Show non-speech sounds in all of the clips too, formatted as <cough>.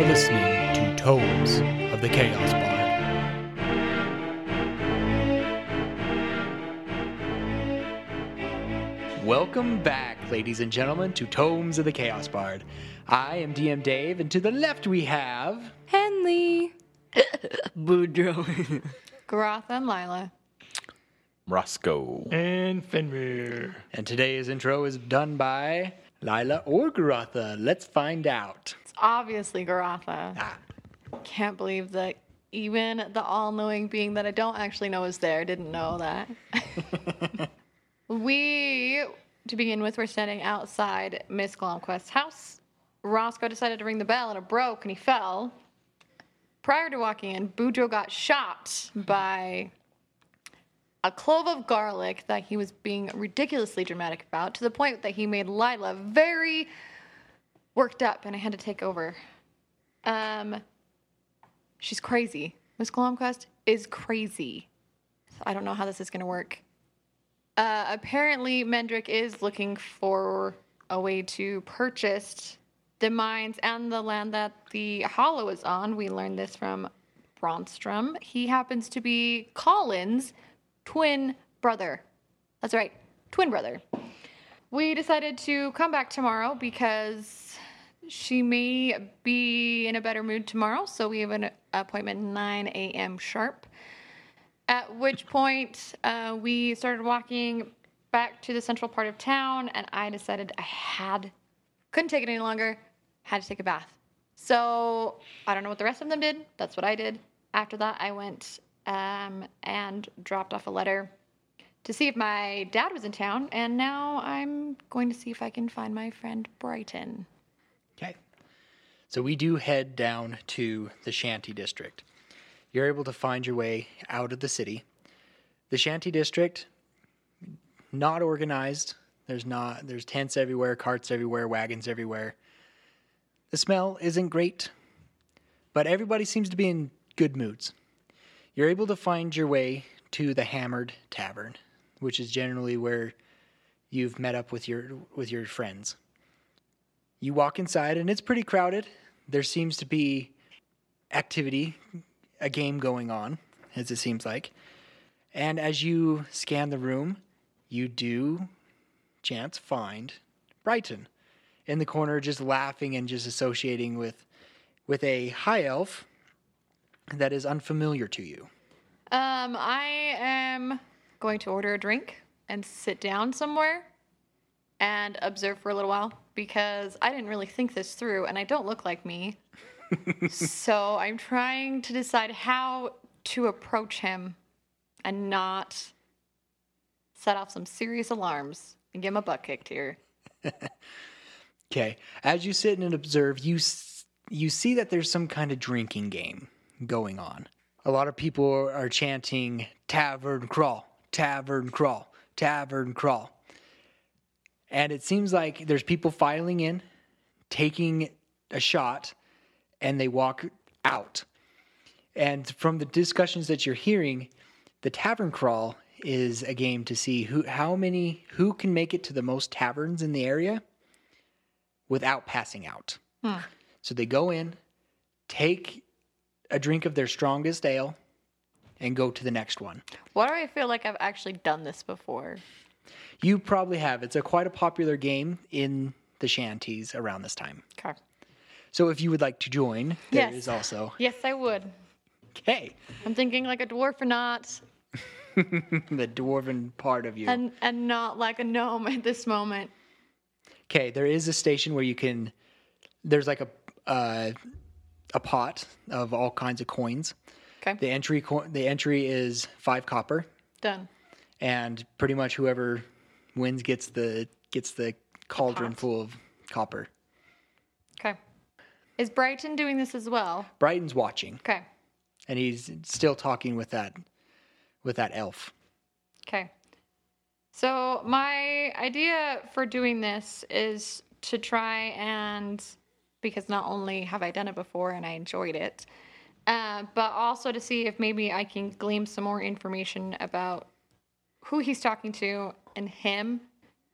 are listening to Tomes of the Chaos Bard. Welcome back, ladies and gentlemen, to Tomes of the Chaos Bard. I am DM Dave, and to the left we have. Henley. <laughs> Boudreaux. Garotha and Lila. Roscoe. And Fenrir. And today's intro is done by Lila or Garotha. Let's find out. It's obviously Garotha. Ah. Can't believe that even the all knowing being that I don't actually know is there didn't know that. <laughs> we, to begin with, were standing outside Miss Glomquist's house. Roscoe decided to ring the bell and it broke and he fell. Prior to walking in, Boudreaux got shot by a clove of garlic that he was being ridiculously dramatic about to the point that he made Lila very worked up and I had to take over. Um, she's crazy. Miss Glomquist is crazy. So I don't know how this is going to work. Uh, apparently, Mendrick is looking for a way to purchase the mines and the land that the Hollow is on. We learned this from Bronstrom. He happens to be Colin's twin brother. That's right, twin brother. We decided to come back tomorrow because she may be in a better mood tomorrow. So we have an appointment 9 a.m. sharp. At which point, uh, we started walking back to the central part of town, and I decided I had, couldn't take it any longer, had to take a bath. So I don't know what the rest of them did. That's what I did. After that, I went um, and dropped off a letter to see if my dad was in town, and now I'm going to see if I can find my friend Brighton. Okay. So we do head down to the Shanty District. You're able to find your way out of the city. The Shanty District, not organized. There's not. There's tents everywhere, carts everywhere, wagons everywhere. The smell isn't great, but everybody seems to be in good moods. You're able to find your way to the Hammered Tavern, which is generally where you've met up with your with your friends. You walk inside and it's pretty crowded. There seems to be activity, a game going on, as it seems like. And as you scan the room, you do chance find Brighton in the corner just laughing and just associating with with a high elf that is unfamiliar to you. Um, I am going to order a drink and sit down somewhere and observe for a little while because I didn't really think this through and I don't look like me. <laughs> so I'm trying to decide how to approach him and not set off some serious alarms and get him a butt kicked here. <laughs> Okay. As you sit and observe, you s- you see that there's some kind of drinking game going on. A lot of people are chanting tavern crawl, tavern crawl, tavern crawl. And it seems like there's people filing in, taking a shot, and they walk out. And from the discussions that you're hearing, the tavern crawl is a game to see who how many who can make it to the most taverns in the area without passing out. Hmm. So they go in, take a drink of their strongest ale, and go to the next one. Why do I feel like I've actually done this before? You probably have. It's a quite a popular game in the shanties around this time. Okay. So if you would like to join, there is Yes. also Yes, I would. okay I'm thinking like a dwarf or not, <laughs> the dwarven part of you. and and not like a gnome at this moment. Okay, there is a station where you can. There's like a uh, a pot of all kinds of coins. Okay. The entry co- the entry is five copper, Done. and pretty much whoever wins gets the gets the cauldron pot. full of copper. Okay. Is Brighton doing this as well? Brighton's watching, Okay. and he's still talking with that with that elf. Okay. So my idea for doing this is to try and because not only have I done it before and I enjoyed it, uh, but also to see if maybe I can glean some more information about who he's talking to and him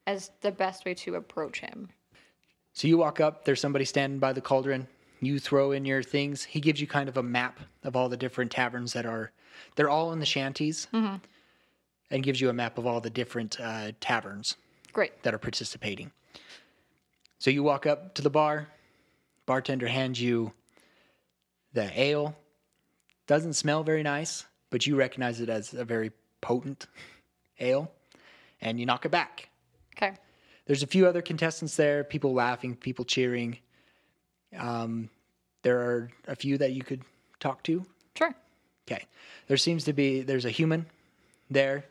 as the best way to approach him. So you walk up, there's somebody standing by the cauldron. You throw in your things. He gives you kind of a map of all the different taverns that are. They're all in the shanties, and gives you a map of all the different uh, taverns Great. that are participating. So you walk up to the bar. Bartender hands you the ale. Doesn't smell very nice, but you recognize it as a very potent ale, and you knock it back. Okay. There's a few other contestants there, people laughing, people cheering. Um, there are a few that you could talk to. Sure. Okay. There seems to be there's a human there,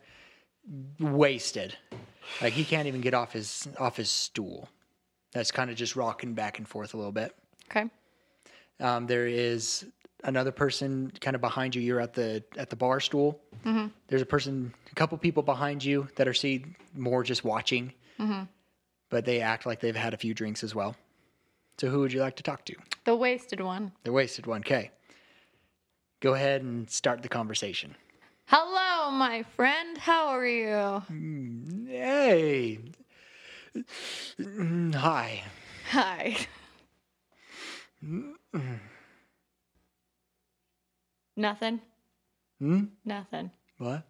wasted, like he can't even get off his off his stool. That's kind of just rocking back and forth a little bit. Okay. Um, there is another person kind of behind you. You're at the at the bar stool. There's a person, a couple people behind you that are see more just watching, but they act like they've had a few drinks as well. So who would you like to talk to? The wasted one. The wasted one. Okay. Go ahead and start the conversation. Hello, my friend. How are you? Hey. Mm, Hi. Hi. Nothing. Hmm? Nothing. What?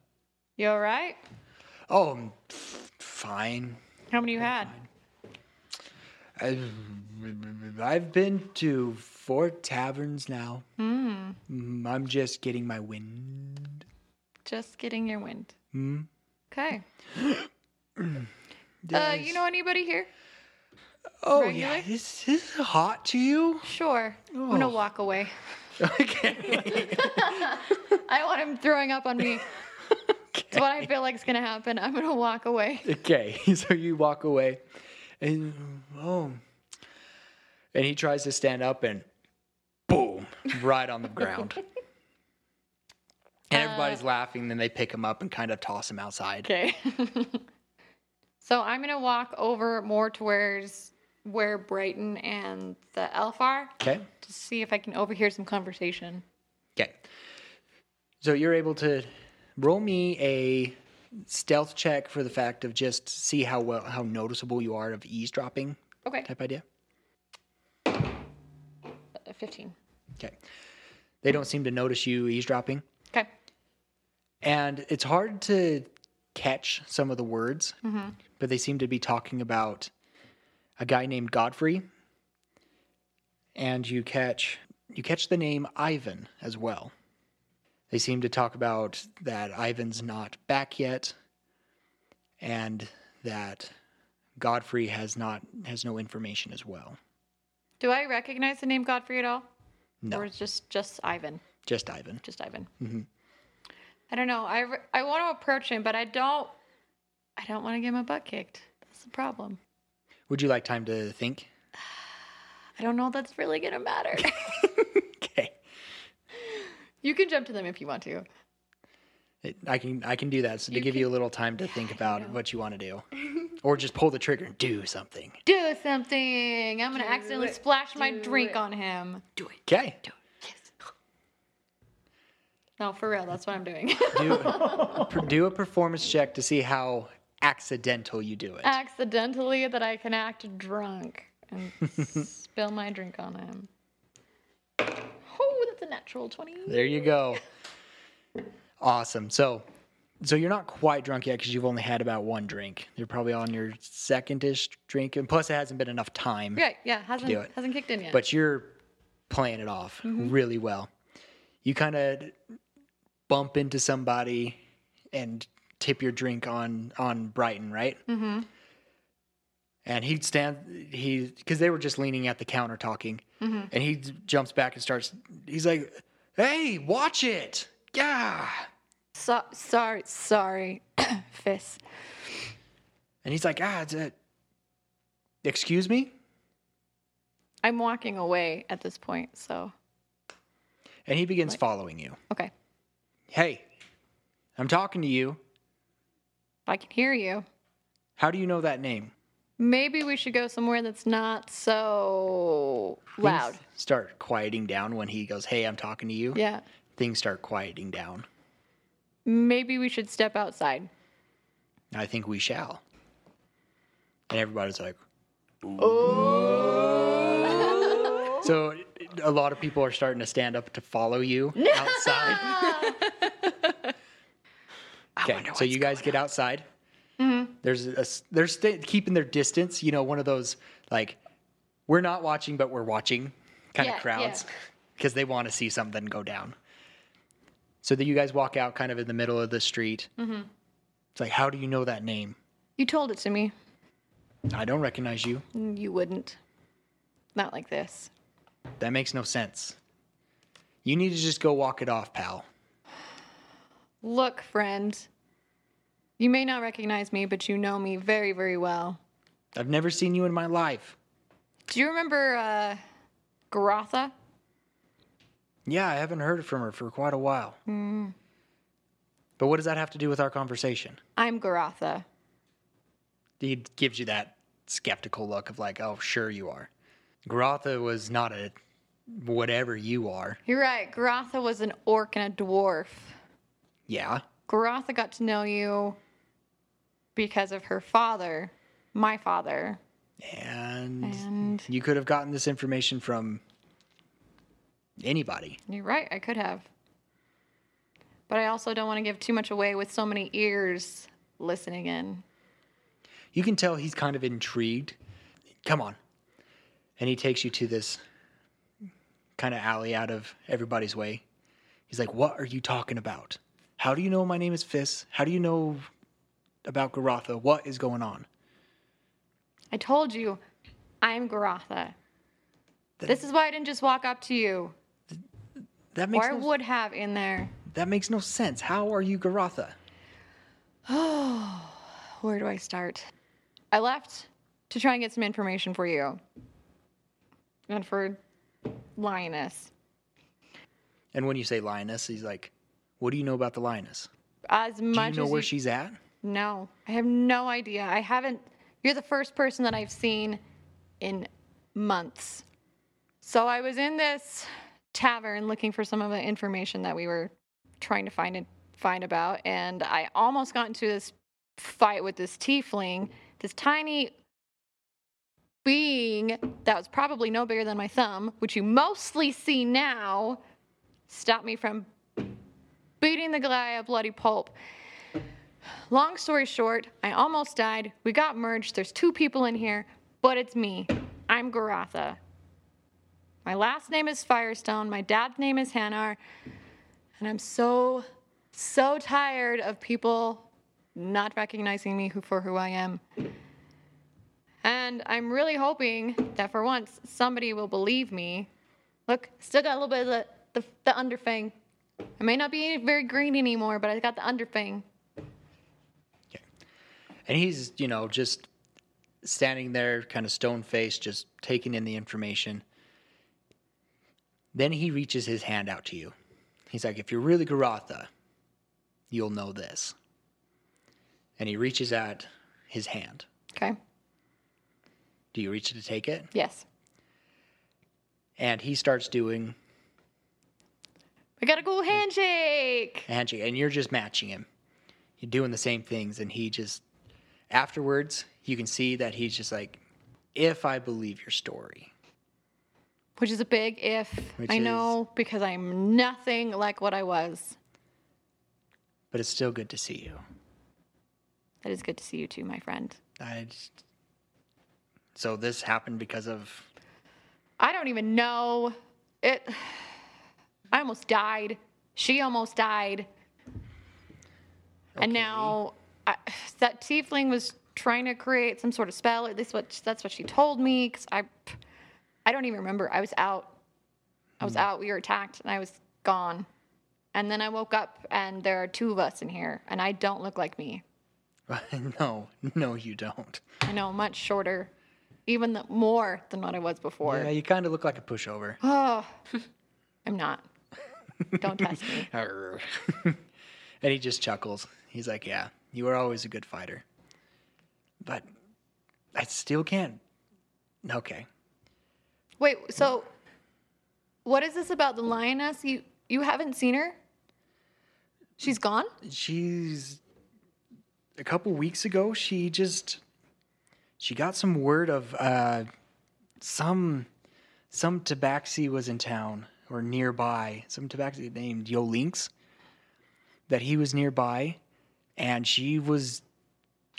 You all right? Oh, I'm f- fine. How many you had? I've, I've been to four taverns now. Mm, I'm just getting my wind. Just getting your wind. Hmm? Okay. <gasps> Uh, you know anybody here? Oh, regular? yeah. Is this hot to you? Sure. I'm gonna Oh. walk away. <laughs> Okay. <laughs> I don't want him throwing up on me. It's what I feel like is gonna happen. I'm gonna walk away. okay. <laughs> So you walk away, and oh, and he tries to stand up, and boom, right on the ground. And everybody's uh, laughing. Then they pick him up and kind of toss him outside. Okay. so I'm gonna walk over more towards where Brighton and the elf are Okay. to see if I can overhear some conversation. Okay. So you're able to roll me a stealth check for the fact of just see how well how noticeable you are of eavesdropping Okay. type idea. Uh, 15. Okay. They don't seem to notice you eavesdropping. Okay. And it's hard to catch some of the words, but they seem to be talking about a guy named Godfrey. And you catch you catch the name Ivan as well. They seem to talk about that Ivan's not back yet and that Godfrey has not has no information as well. Do I recognize the name Godfrey at all? No, Or is just just Ivan? just Ivan. Just Ivan. Mm-hmm. I don't know. I, I want to approach him, but I don't. I don't want to get my butt kicked. That's the problem. Would you like time to think? <sighs> I don't know that's really gonna matter. <laughs> Okay. you can jump to them if you want to. It, I can I can do that. So to You give you a little time to think about what you want to do, <laughs> or just pull the trigger and do something. Do something. I'm gonna accidentally splash my drink on him. Do it. Okay. Do it. Yes. No, for real. That's what I'm doing. Do, <laughs> do a performance check to see how accidental you do it. accidentally that I can act drunk and <laughs> spill my drink on him. Oh, that's a natural 20. There you go. Awesome. So, so you're not quite drunk yet because you've only had about one drink. You're probably on your second-ish drink, and plus it hasn't been enough time. Yeah, yeah, hasn't do it. hasn't kicked in yet. But you're playing it off mm-hmm. really well. You kind of bump into somebody and tip your drink on on Brighton, right? Mm-hmm. And he'd stand he because they were just leaning at the counter talking, and he jumps back and starts. He's like, "Hey, watch it! Yeah!" so, sorry, sorry, <coughs> Fist. And he's like, "Ah, it's a, excuse me." I'm walking away at this point, so And he begins following you. okay. Hey, I'm talking to you. I can hear you. How do you know that name? Maybe we should go somewhere that's not so loud. Things start quieting down when he goes, "Hey, I'm talking to you." Yeah. Things start quieting down. Maybe we should step outside. I think we shall. And everybody's like, <laughs> So a lot of people are starting to stand up to follow you <laughs> outside. <laughs> okay, so you guys get outside. Mm-hmm. There's a, they're sta keeping their distance. You know, one of those like we're not watching, but we're watching kind Yeah, of crowds yeah. because they want to see something go down. So that you guys walk out kind of in the middle of the street. Mm-hmm. It's like, how do you know that name? You told it to me. I don't recognize you. Mm, you wouldn't. Not like this. That makes no sense. You need to just go walk it off, pal. <sighs> Look, friend. You may not recognize me, but you know me very, very well. I've never seen you in my life. Do you remember uh, Garotha? Yeah, I haven't heard from her for quite a while. But what does that have to do with our conversation? I'm Garotha. He gives you that skeptical look of like, oh, sure you are. Garotha was not a whatever you are. You're right. Garotha was an orc and a dwarf. Yeah. Garotha got to know you because of her father, my father. And, And you could have gotten this information from anybody. you're right, I could have. But I also don't want to give too much away with so many ears listening in. You can tell he's kind of intrigued. Come on. And he takes you to this kind of alley out of everybody's way. He's like, What are you talking about? How do you know my name is Fist? How do you know about Garotha? What is going on? I told you, I'm Garotha. This is why I didn't just walk up to you, That makes or I no, would have in there. that makes no sense. How are you Garotha? Oh <sighs> where do I start? I left to try and get some information for you. And for Lioness. And when you say lioness, he's like, What do you know about the lioness? As much as Do you know where you- she's at? No, I have no idea. I haven't. You're the first person that I've seen in months. So I was in this tavern looking for some of the information that we were trying to find and find about, and I almost got into this fight with this tiefling, this tiny being that was probably no bigger than my thumb, which you mostly see now, stopped me from beating the guy a bloody pulp. Long story short, I almost died. We got merged. There's two people in here, but it's me. I'm Garotha. My last name is Firestone. My dad's name is Hanar. And I'm so, so tired of people not recognizing me for who I am. And I'm really hoping that for once somebody will believe me. Look, still got a little bit of the, the, the underfang. I may not be very green anymore, but I got the underfang. And he's, you know, just standing there, kind of stone faced, just taking in the information. Then he reaches his hand out to you. He's like, if you're really Garotha, you'll know this. And he reaches out his hand. Okay. Do you reach to take it? Yes. And he starts doing I got a cool handshake. handshake, and you're just matching him. You're doing the same things, and he just, afterwards, you can see that he's just like, if I believe your story. Which is a big if. Which I know because I'm nothing like what I was. But it's still good to see you. That is good to see you too, my friend. I just, so this happened because of I don't even know. It I almost died. She almost died. And now I, that tiefling was trying to create some sort of spell. At least what that's what she told me. Cause I, I don't even remember. I was out. I was hmm. out. We were attacked, and I was gone. And then I woke up, and there are two of us in here, and I don't look like me. <laughs> no, no, you don't. I know, much shorter, even the, more than what I was before. Yeah, you kind of look like a pushover. Oh, <sighs> I'm not. Don't test me. <laughs> <laughs> And he just chuckles. He's like, "Yeah, you were always a good fighter, but I still can't." Okay, Wait, so what is this about the lioness? You you haven't seen her? She's gone? she's a couple weeks ago. She just she got some word of uh, some some tabaxi was in town or nearby. Some tabaxi named Yolinks that he was nearby, and she was.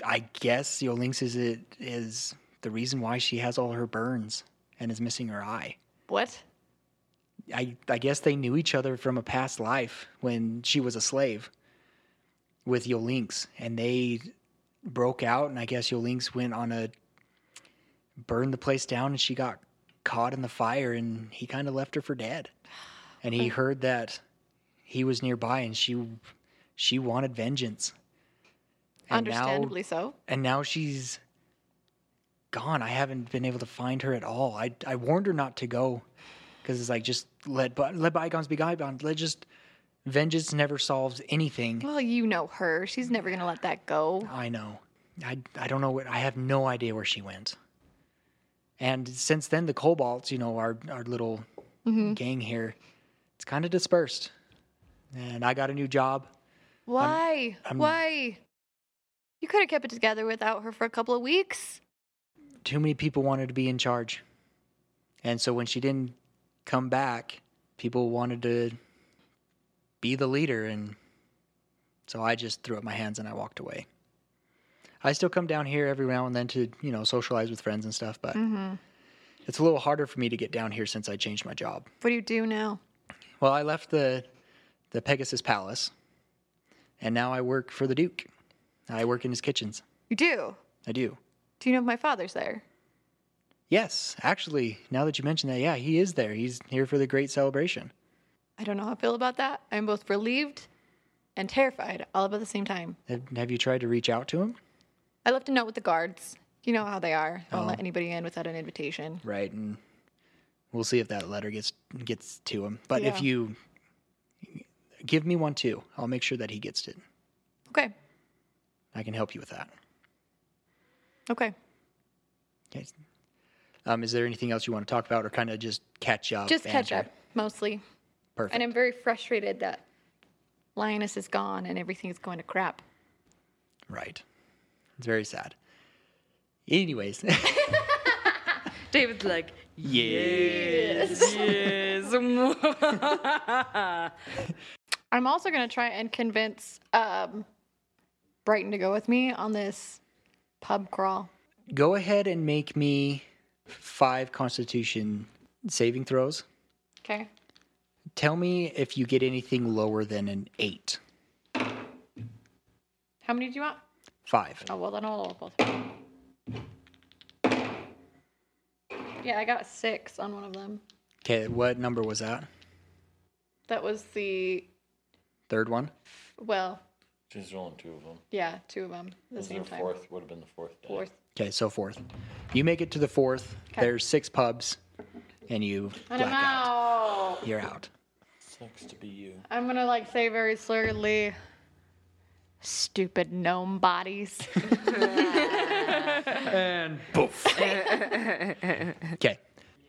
I guess Yolinks is it is the reason why she has all her burns and is missing her eye. What? I I guess they knew each other from a past life when she was a slave with Yolinks, and they broke out, and I guess Yolinks went on a burned the place down, and she got caught in the fire, and he kind of left her for dead. And he heard that he was nearby, and she she wanted vengeance. And now- Understandably so. and now she's gone. I haven't been able to find her at all. I I warned her not to go because it's like just let by- let bygones be bygones. Let just vengeance never solves anything. Well, you know her. She's never gonna let that go. I know. I I don't know what. I have no idea where she went. And since then, the Cobalts, you know, our our little mm-hmm. gang here, it's kind of dispersed. And I got a new job. Why? I'm- Why? You could have kept it together without her for a couple of weeks. too many people wanted to be in charge. And so when she didn't come back, people wanted to be the leader. And so I just threw up my hands and I walked away. I still come down here every now and then to, you know, socialize with friends and stuff, but mm-hmm. it's a little harder for me to get down here since I changed my job. What do you do now? Well, I left the the Pegasus Palace and now I work for the Duke. I work in his kitchens. You do. I do. Do you know if my father's there? Yes, actually, now that you mention that, yeah, he is there. He's here for the great celebration. I don't know how I feel about that. I'm both relieved and terrified all about the same time. Have, you tried to reach out to him? I left a note with the guards. You know how they are. Don't Oh. let anybody in without an invitation. Right, and we'll see if that letter gets gets to him. But if you give me one too, I'll make sure that he gets it. Okay. I can help you with that. Okay. Okay. Um, is there anything else you want to talk about, or kind of just catch up? Just catch banter? up, mostly. Perfect. And I'm very frustrated that Lioness is gone and everything's going to crap. right. It's very sad. Anyways, <laughs> David's like, yes. yes. <laughs> <laughs> I'm also going to try and convince um, Brighton to go with me on this pub crawl. Go ahead and make me five Constitution saving throws. Okay. Tell me if you get anything lower than an eight. How many do you want? Five. Oh, well, then I'll roll both. Yeah, I got six on one of them. Okay, what number was that? That was the, Third one? well, She's rolling two of them. yeah, two of them at the same there time. fourth? Would have been the fourth. Die. Fourth. Okay, so fourth. You make it to the fourth. 'Kay. There's six pubs, and you And black I'm out. out. You're out. Sucks to be you. I'm gonna like say very slurredly, stupid gnome bodies. <laughs> And poof. okay.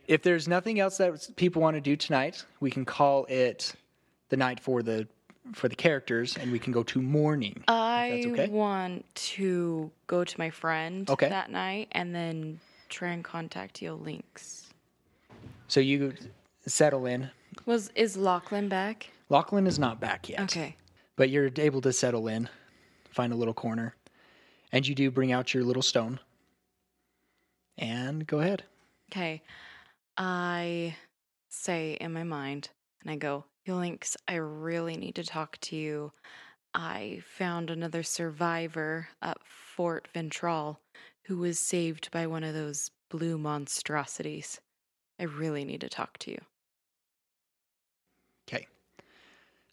If there's nothing else that people want to do tonight, we can call it the night for the for the characters, and we can go to morning. I okay. want to go to my friend Okay. that night and then try and contact Yolinks. So you settle in. Was is Lachlan back? Lachlan is not back yet. Okay. but you're able to settle in, find a little corner, and you do bring out your little stone. And go ahead. Okay. I say in my mind, and I go, Yo I really need to talk to you. I found another survivor at Fort Ventral who was saved by one of those blue monstrosities. I really need to talk to you. Okay.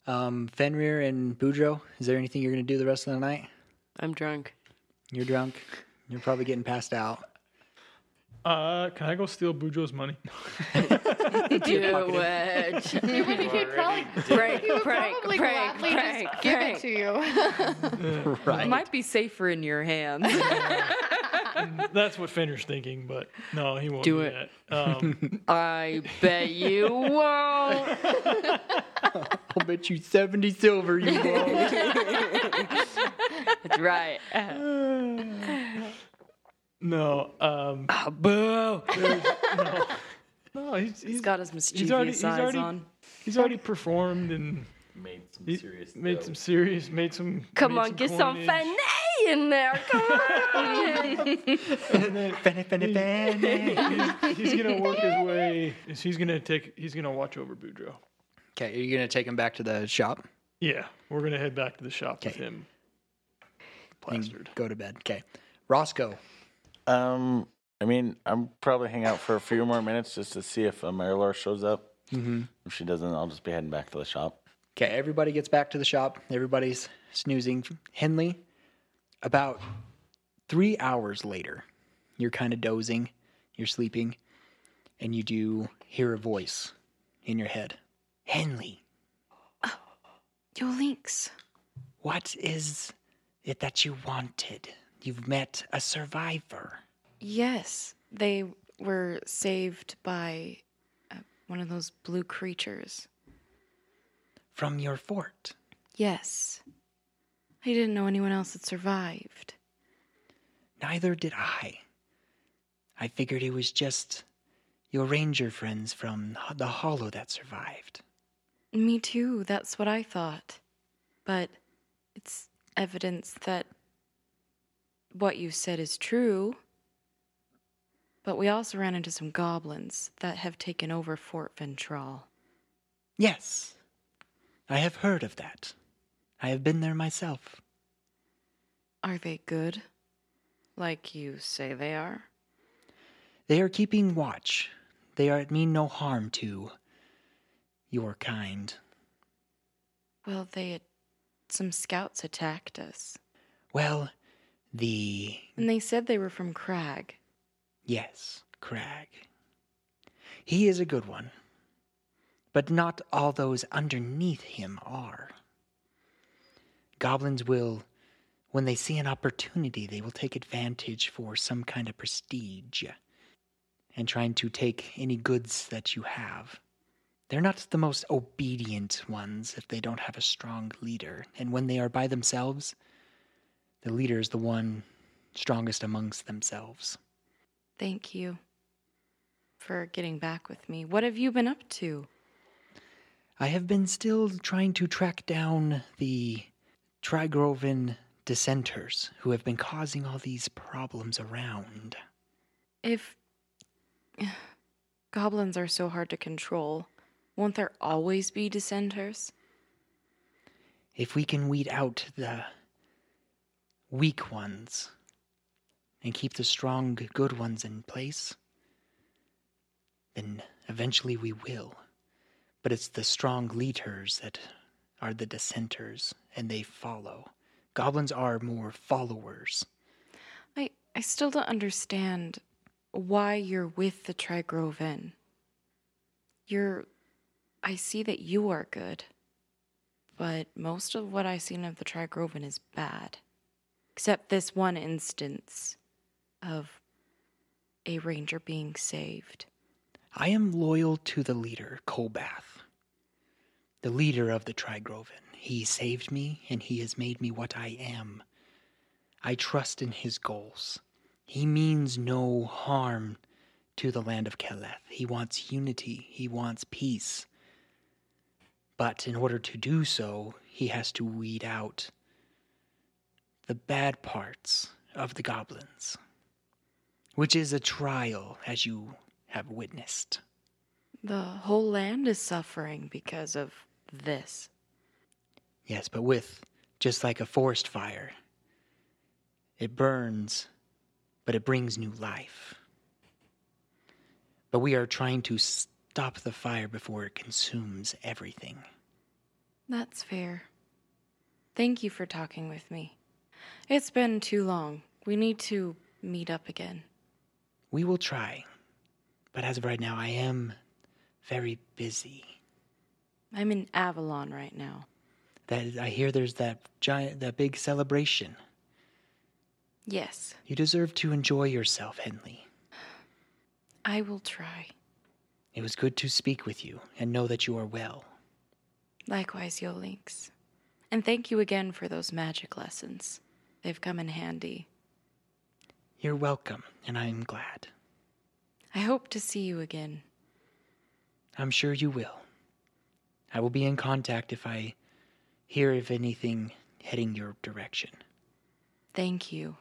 Um, Fenrir and Boudreaux, is there anything you're going to do the rest of the night? I'm drunk. You're drunk. You're probably getting passed out. Uh, can I go steal Bujo's money? <laughs> <laughs> Do it. <laughs> he would he'd probably, Prank, he would prank, probably prank, gladly prank, just give prank. it to you. Right. Might be safer in your hands. That's what Fenrir's thinking, but no, he won't Do do, it. that. Um, I bet you won't. I'll bet you 70 silver you won't. That's right. No, um, Boo. No, he's, He's got his mischievous already- he's eyes already- on. he's already performed and Made some he serious. made dough. some serious, made some. Come made on, get some coinage. In there. Come on. Fenny, fenny, fenny. he's, he's gonna work his way. He's gonna take. He's gonna watch over Boudreaux. Okay, are you gonna take him back to the shop? Yeah, we're gonna head back to the shop with Okay. him and plastered. Go to bed. Okay, Roscoe. Um, I mean, I'm probably hang out for a few more minutes just to see if uh, Marilor shows up. Mm-hmm. If she doesn't, I'll just be heading back to the shop. Okay, everybody gets back to the shop. Everybody's snoozing. Henley, about three hours later, you're kind of dozing, you're sleeping, and you do hear a voice in your head. Henley, Yo, Lynx. what is it that you wanted? You've met a survivor. Yes, they were saved by uh, one of those blue creatures. From your fort. Yes. I didn't know anyone else had survived. Neither did I. I figured it was just your ranger friends from the hollow that survived. Me too, that's what I thought. But it's evidence that what you said is true. But we also ran into some goblins that have taken over Fort Ventral. Yes, I have heard of that. I have been there myself. Are they good? Like you say they are? They are keeping watch. They are mean no harm to your kind. Well, they had, some scouts attacked us. Well, the And they said they were from Crag. yes, Crag. He is a good one. But not all those underneath him are. Goblins will, when they see an opportunity, they will take advantage for some kind of prestige and trying to take any goods that you have. They're not the most obedient ones if they don't have a strong leader. And when they are by themselves, the leader is the one strongest amongst themselves. Thank you for getting back with me. What have you been up to? I have been still trying to track down the Trigroven dissenters who have been causing all these problems around. If <sighs> goblins are so hard to control, won't there always be dissenters? If we can weed out the weak ones and keep the strong, good ones in place, then eventually we will. But it's the strong leaders that are the dissenters, and they follow. Goblins are more followers. I, I still don't understand why you're with the Trigroven. You're. I see that you are good, but most of what I've seen of the Trigroven is bad. Except this one instance of a ranger being saved. I am loyal to the leader, Colbath, the leader of the Trigroven. He saved me, and he has made me what I am. I trust in his goals. He means no harm to the land of Keleth. He wants unity, he wants peace. But in order to do so, he has to weed out the bad parts of the goblins, which is a trial, as you have witnessed. The whole land is suffering because of this. Yes, but with just like a forest fire, it burns, but it brings new life. But we are trying to stop the fire before it consumes everything. That's fair. Thank you for talking with me. It's been too long. We need to meet up again. We will try, but as of right now, I am very busy. I'm in Avalon right now. That I hear there's that giant, that big celebration. Yes, You deserve to enjoy yourself, Henley. I will try. It was good to speak with you and know that you are well. Likewise, Yolinks. And thank you again for those magic lessons. They've come in handy. You're welcome, and I am glad. I hope to see you again. I'm sure you will. I will be in contact if I hear of anything heading your direction. Thank you.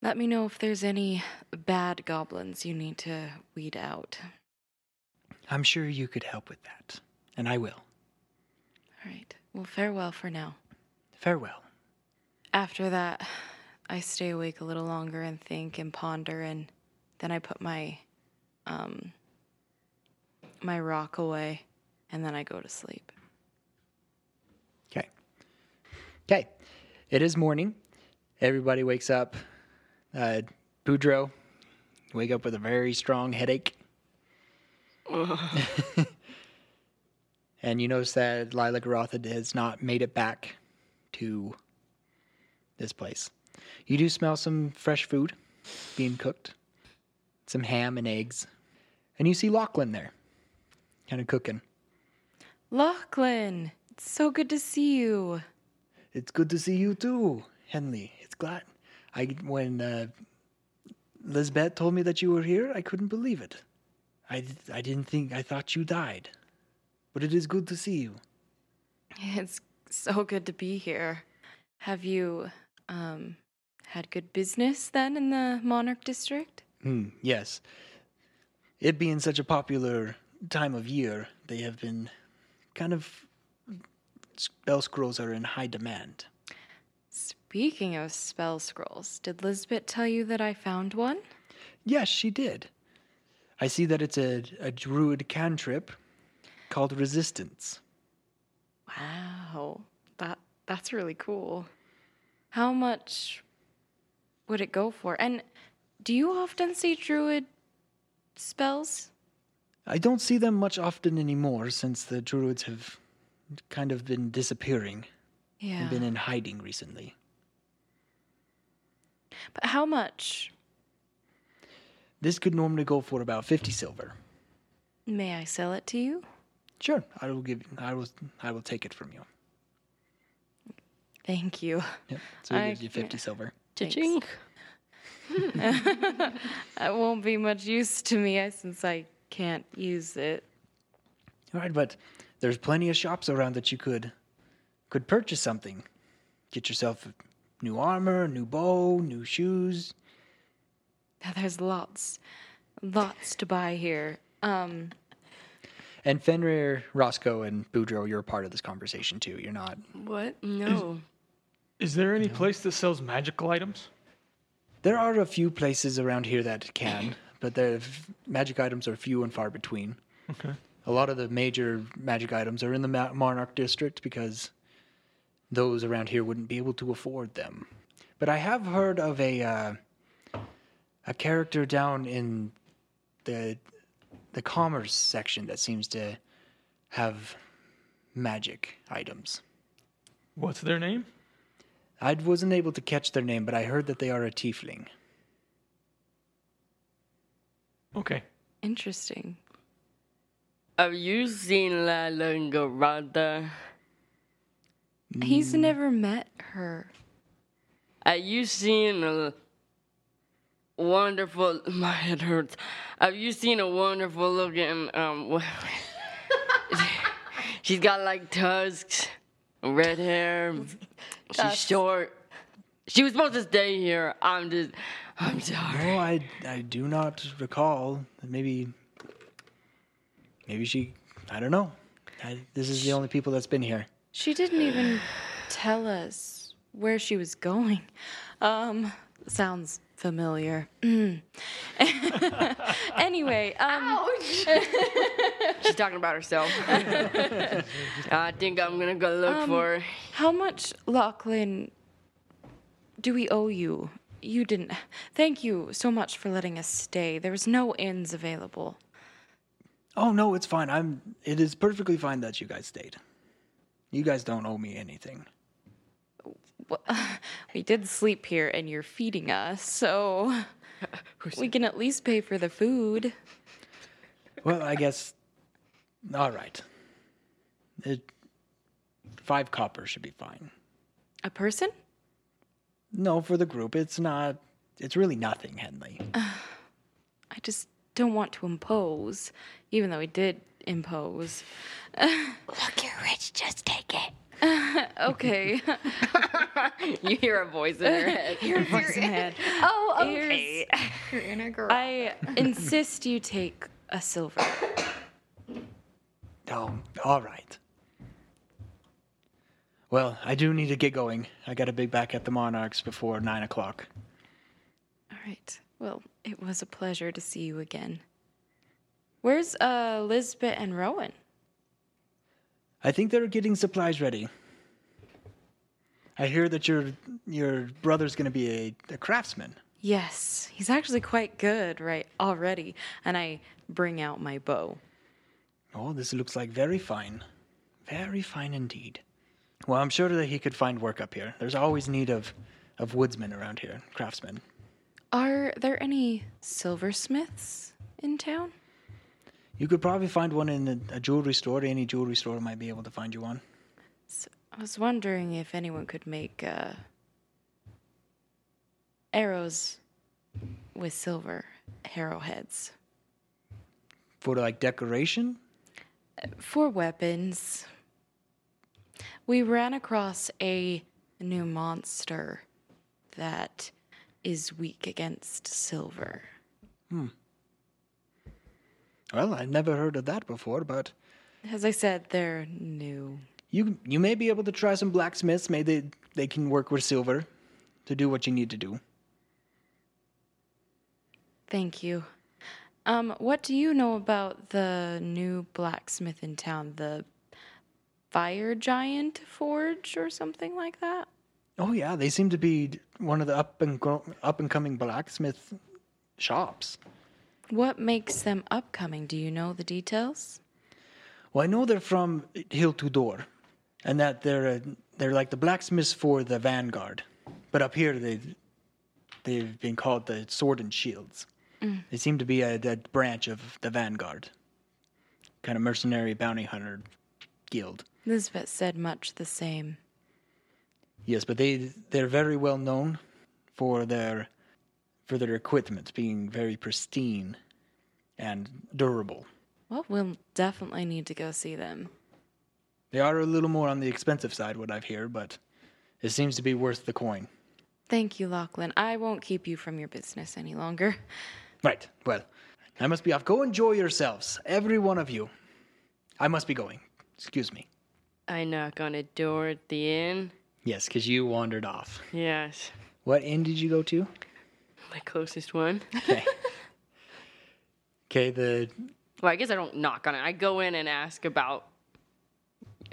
Let me know if there's any bad goblins you need to weed out. I'm sure you could help with that, and I will. All right. Well, farewell for now. Farewell. After that, I stay awake a little longer and think and ponder, and then I put my um my rock away, and then I go to sleep. Okay. Okay. It is morning. Everybody wakes up. Uh, Boudreaux, wake up with a very strong headache. <laughs> and you notice that Lila Garotha has not made it back to this place. You do smell some fresh food being cooked, some ham and eggs. And you see Lachlan there, kind of cooking. Lachlan, it's so good to see you. It's good to see you too, Henley. It's glad. I when uh, Lisbeth told me that you were here, I couldn't believe it. I I didn't think I thought you died, but it is good to see you. It's so good to be here. Have you um had good business then in the Monarch District? Hmm. Yes. It being such a popular time of year, they have been kind of spell scrolls are in high demand. Speaking of spell scrolls, did Lisbeth tell you that I found one? Yes, she did. I see that it's a, a druid cantrip called Resistance. Wow. That that's really cool. How much would it go for? And do you often see druid spells? I don't see them much often anymore since the druids have kind of been disappearing Yeah. and been in hiding recently. But how much This could normally go for about 50 silver. may I sell it to you? Sure, I will give I will I will take it from you. Thank you. Yep. So he I gives you 50 silver. Cha-ching. <laughs> That won't be much use to me since I can't use it. All right, but there's plenty of shops around that you could could purchase something. Get yourself new armor, new bow, new shoes. Now, There's lots, lots to buy here. Um, And Fenrir, Roscoe, and Boudreaux, you're a part of this conversation too. You're not. What? No. <clears throat> Is there any place that sells magical items? There are a few places around here that can, but the magic items are few and far between. Okay. A lot of the major magic items are in the Ma- Monarch district because those around here wouldn't be able to afford them. But I have heard of a uh, a character down in the the commerce section that seems to have magic items. What's their name? I wasn't able to catch their name, but I heard that they are a tiefling. Okay. interesting. Have you seen La Langarada? He's never met her. Have you seen a wonderful? <laughs> My head hurts. Have you seen a wonderful looking? Um, <laughs> <laughs> she's got like tusks, red hair. She's Tusks. short. She was supposed to stay here. I'm just. I'm sorry. No, I I do not recall. Maybe maybe she. I don't know. I, this is the only people that's been here. She didn't even tell us where she was going. Um, sounds familiar. Mm. <laughs> anyway, um, <laughs> She's talking about herself. <laughs> I think I'm gonna go look for her. how much, Lachlan, do we owe you? You didn't. Thank you so much for letting us stay. There was no inns available. Oh no, it's fine. I'm. It is perfectly fine that you guys stayed. You guys don't owe me anything. Well, <laughs> we did sleep here, and you're feeding us, so <laughs> we can at least pay for the food. Well, I guess. All right. It, five copper should be fine. A person? No, for the group, it's not. It's really nothing, Henley. <sighs> I just don't want to impose, even though we did impose. <sighs> Look, you're rich. Just take it. <laughs> Okay. <laughs> You hear a voice in <laughs> your head. Voice in my head. oh, okay. Your inner girl. I insist you take a silver. Oh, all right. Well, I do need to get going. I got to be back at the Monarchs before nine o'clock. All right. Well, it was a pleasure to see you again. Where's uh Lisbeth and Rowan? I think they're getting supplies ready. I hear that your your brother's going to be a, a craftsman. Yes, he's actually quite good right already. And I bring out my bow. Oh, this looks like very fine. Very fine indeed. Well, I'm sure that he could find work up here. There's always need of, of woodsmen around here, craftsmen. Are there any silversmiths in town? You could probably find one in a, a jewelry store. Any jewelry store might be able to find you one. I was wondering if anyone could make uh, arrows with silver arrowheads For like decoration? for weapons. We ran across a new monster that is weak against silver. Well, I've never heard of that before, but As I said, they're new. you you may be able to try some blacksmiths. Maybe they, they can work with silver to do what you need to do. Thank you. Um, what do you know about the new blacksmith in town? The Fire Giant Forge or something like that? Oh yeah, they seem to be one of the up and gro- up and coming blacksmith shops. What makes them upcoming? Do you know the details? Well, I know they're from Hill to Door, and that they're uh, they're like the blacksmiths for the vanguard, but up here they they've been called the Sword and Shields. They seem to be a, a branch of the vanguard, kind of mercenary bounty hunter guild. Lisbeth said much the same. Yes, but they they're very well known for their for their equipment being very pristine and durable. Well, we'll definitely need to go see them. They are a little more on the expensive side, what I've heard, but it seems to be worth the coin. Thank you, Lachlan. I won't keep you from your business any longer. Right. Well, I must be off. Go enjoy yourselves, every one of you. I must be going. Excuse me. I knock on a door at the inn. Yes, because you wandered off. Yes, What inn did you go to? My closest one. <laughs> Okay. okay. The Well, I guess I don't knock on it. I go in and ask about.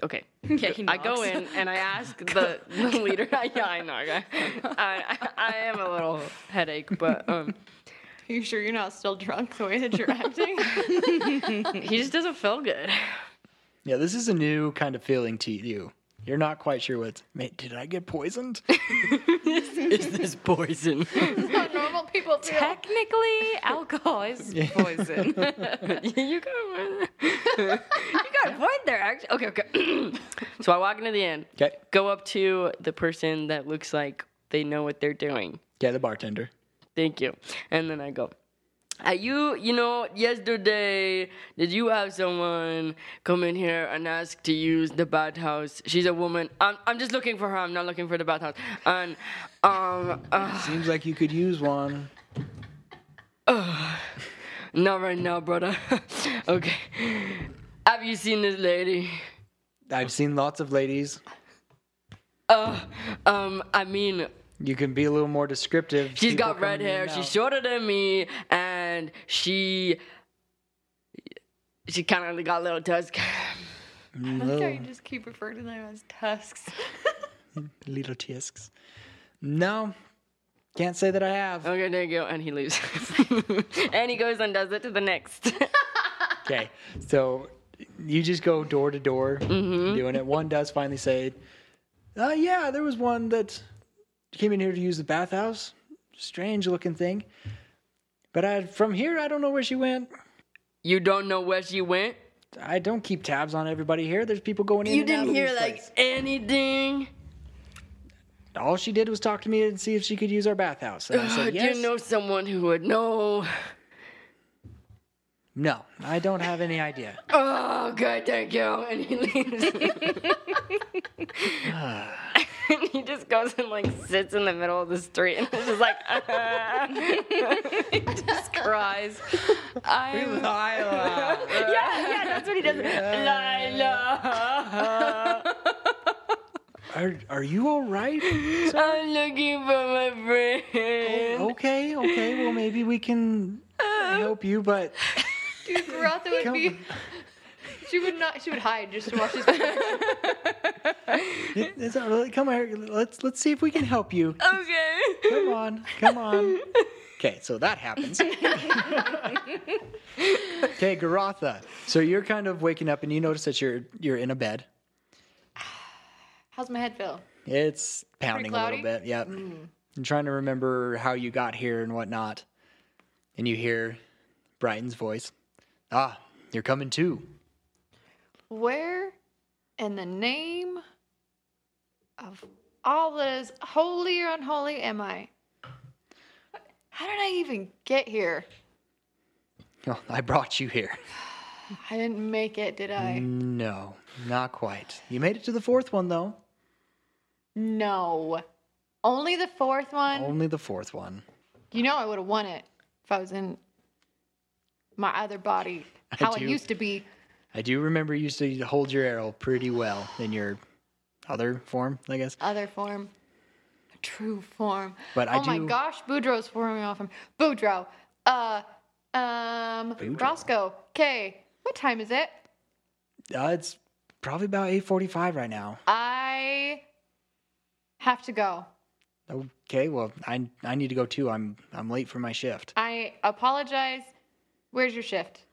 Okay. Yeah, he I go knocks. in and I ask the, <laughs> the leader. <laughs> yeah, I know. I, I, I am a little headache, but um, Are you sure you're not still drunk the way that you're acting? he just doesn't feel good. yeah, this is a new kind of feeling to you. You're not quite sure what's. Mate, did I get poisoned? Is this poison? How normal people feel. Technically, alcohol is <laughs> poison. <laughs> <laughs> you got a, you got a point there, actually. Okay, okay. <clears throat> so I walk into the inn, Okay. go up to the person that looks like they know what they're doing. Yeah, the bartender. Thank you. And then I go, uh, you, you know, yesterday, did you have someone come in here and ask to use the bathhouse? She's a woman. I'm, I'm just looking for her. I'm not looking for the bathhouse. And, um, uh, Seems like you could use one. <sighs> not right now, brother. <laughs> okay. Have you seen this lady? I've seen lots of ladies. Uh, um, I mean, You can be a little more descriptive. she's People got red hair. She's shorter than me, and she, she kind of got a little tusk. I like how you just keep referring to them as tusks. <laughs> Little tusks. No, can't say that I have. Okay, there you go. And he leaves. <laughs> and he goes and does it to the next. <laughs> Okay, so you just go door to door doing it. One does finally say, uh, "Yeah, there was one that came in here to use the bathhouse. Strange looking thing, but I, from here, I don't know where she went. you don't know where she went? I don't keep tabs on everybody here. There's people going in. You and out didn't hear these like places. anything? All she did was talk to me and see if she could use our bathhouse. And I said Do yes. you know someone who would know? No, I don't have any idea. <laughs> Oh, good, thank you. And he leaves. <laughs> <laughs> <sighs> and <laughs> he just goes and like sits in the middle of the street and is just like, he <laughs> uh-huh. Just cries. I'm <laughs> yeah, yeah, that's what he does. Lila, Are are you all right? I'm looking for my friend. Oh, okay, okay. Well, maybe we can uh. help you, but Dude, Garotha would Come- be. She would not. She would hide just to watch this. it- it's all right. come here. Let's let's see if we can help you. Okay. Come on, come on. <laughs> Okay, so that happens. okay, Garotha. So you're kind of waking up and you notice that you're you're in a bed. <sighs> How's my head feel? It's pounding a little cloudy? bit. Yep. I'm trying to remember how you got here and whatnot. And you hear Brighton's voice. Ah, you're coming too. Where, in the name of all that is holy or unholy, am I? How did I even get here? Oh, I brought you here. <sighs> I didn't make it, did I? No, not quite. You made it to the fourth one though. No. Only the fourth one? Only the fourth one. You know I would have won it if I was in my other body, <laughs> how I do. used to be. I do remember you used to hold your arrow pretty well in your other form, I guess. Other form. True form. But I oh my do- gosh, Boudreaux's forming off him. Boudreaux. Uh, um, Boudreaux. Roscoe. Okay, what time is it? Uh, it's probably about 8:45 right now. I have to go. Okay, well, I I need to go too. I'm I'm late for my shift I apologize. Where's your shift?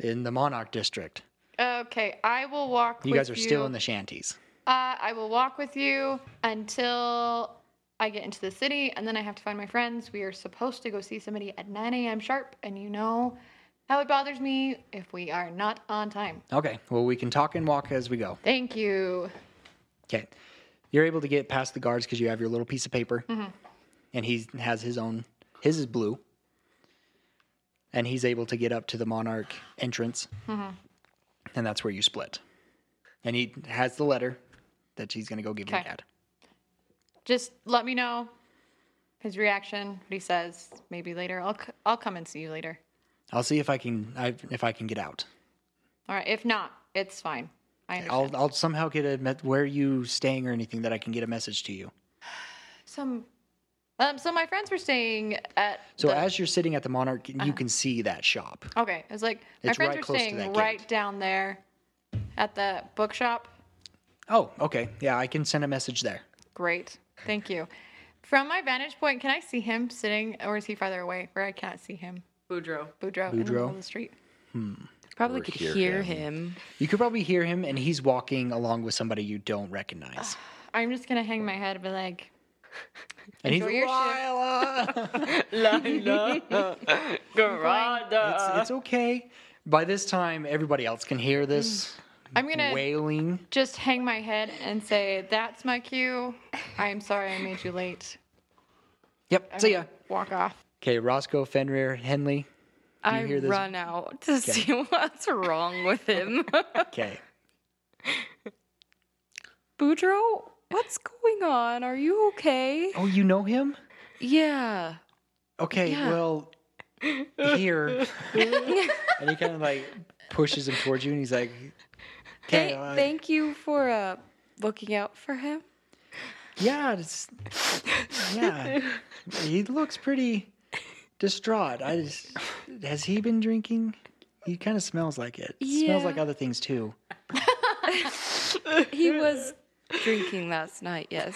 In the Monarch district. Okay, I will walk You with guys are still in the shanties. Uh, I will walk with you until I get into the city, and then I have to find my friends. We are supposed to go see somebody at 9 a.m. sharp, and you know how it bothers me if we are not on time. Okay, well, we can talk and walk as we go. Thank you. Okay. You're able to get past the guards because you have your little piece of paper. Mm-hmm. And he has his own. His is blue. And he's able to get up to the Monarch entrance. Mm-hmm. And that's where you split. And he has the letter that he's going to go give your dad. Just let me know his reaction, what he says. Maybe later. I'll c- I'll come and see you later. I'll see if I can I, if I can get out. All right. If not, it's fine. I I'll. I'll somehow get a where are you staying or anything that I can get a message to you. Some. Um. So my friends were staying at. So the- as you're sitting at the Monarch, you can see that shop. Okay, it's like my It's friends right were close to staying right gate. down there at the bookshop. Oh, okay. Yeah, I can send a message there. Great, thank you. From my vantage point, can I see him sitting, or is he farther away where I can't see him? Boudreaux. Boudreaux, in the middle Boudreaux? of the street. Hmm. Probably Or could hear hear, him. him. You could probably hear him, and he's walking along with somebody you don't recognize. <sighs> I'm just gonna hang my head and be like, And Enjoy shift. Lila. <laughs> Lila. Garada. it's, it's okay. By this time, everybody else can hear this <sighs> I'm gonna wailing. just hang my head and say, "That's my cue. I am sorry I made you late." Yep. I'm See ya. Walk off. Okay, Roscoe, Fenrir, Henley. I run out to see <laughs> what's wrong with him. Okay. <laughs> Boudreaux, what's going on? Are you okay? Oh, you know him? Yeah. Okay, Yeah. well, here. and he kind of like pushes him towards you, and he's like, "Okay, Thank, uh, thank you for uh, looking out for him. yeah, it's, yeah." He looks pretty distraught. I just, has he been drinking? He kind of smells like it. Smells Yeah. like other things too. <laughs> He was drinking last night, yes.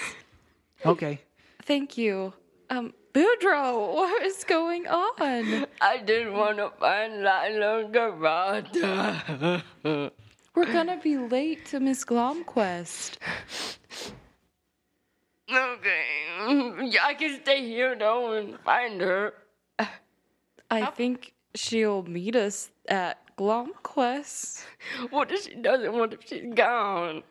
Okay. Thank you. Um, Boudreaux, what is going on? I didn't want to find Lila Garada. We're gonna be late to Miss Glomquest. okay. Yeah, I can stay here though and find her. I think she'll meet us at Glomquest. What if she doesn't? What if she's gone?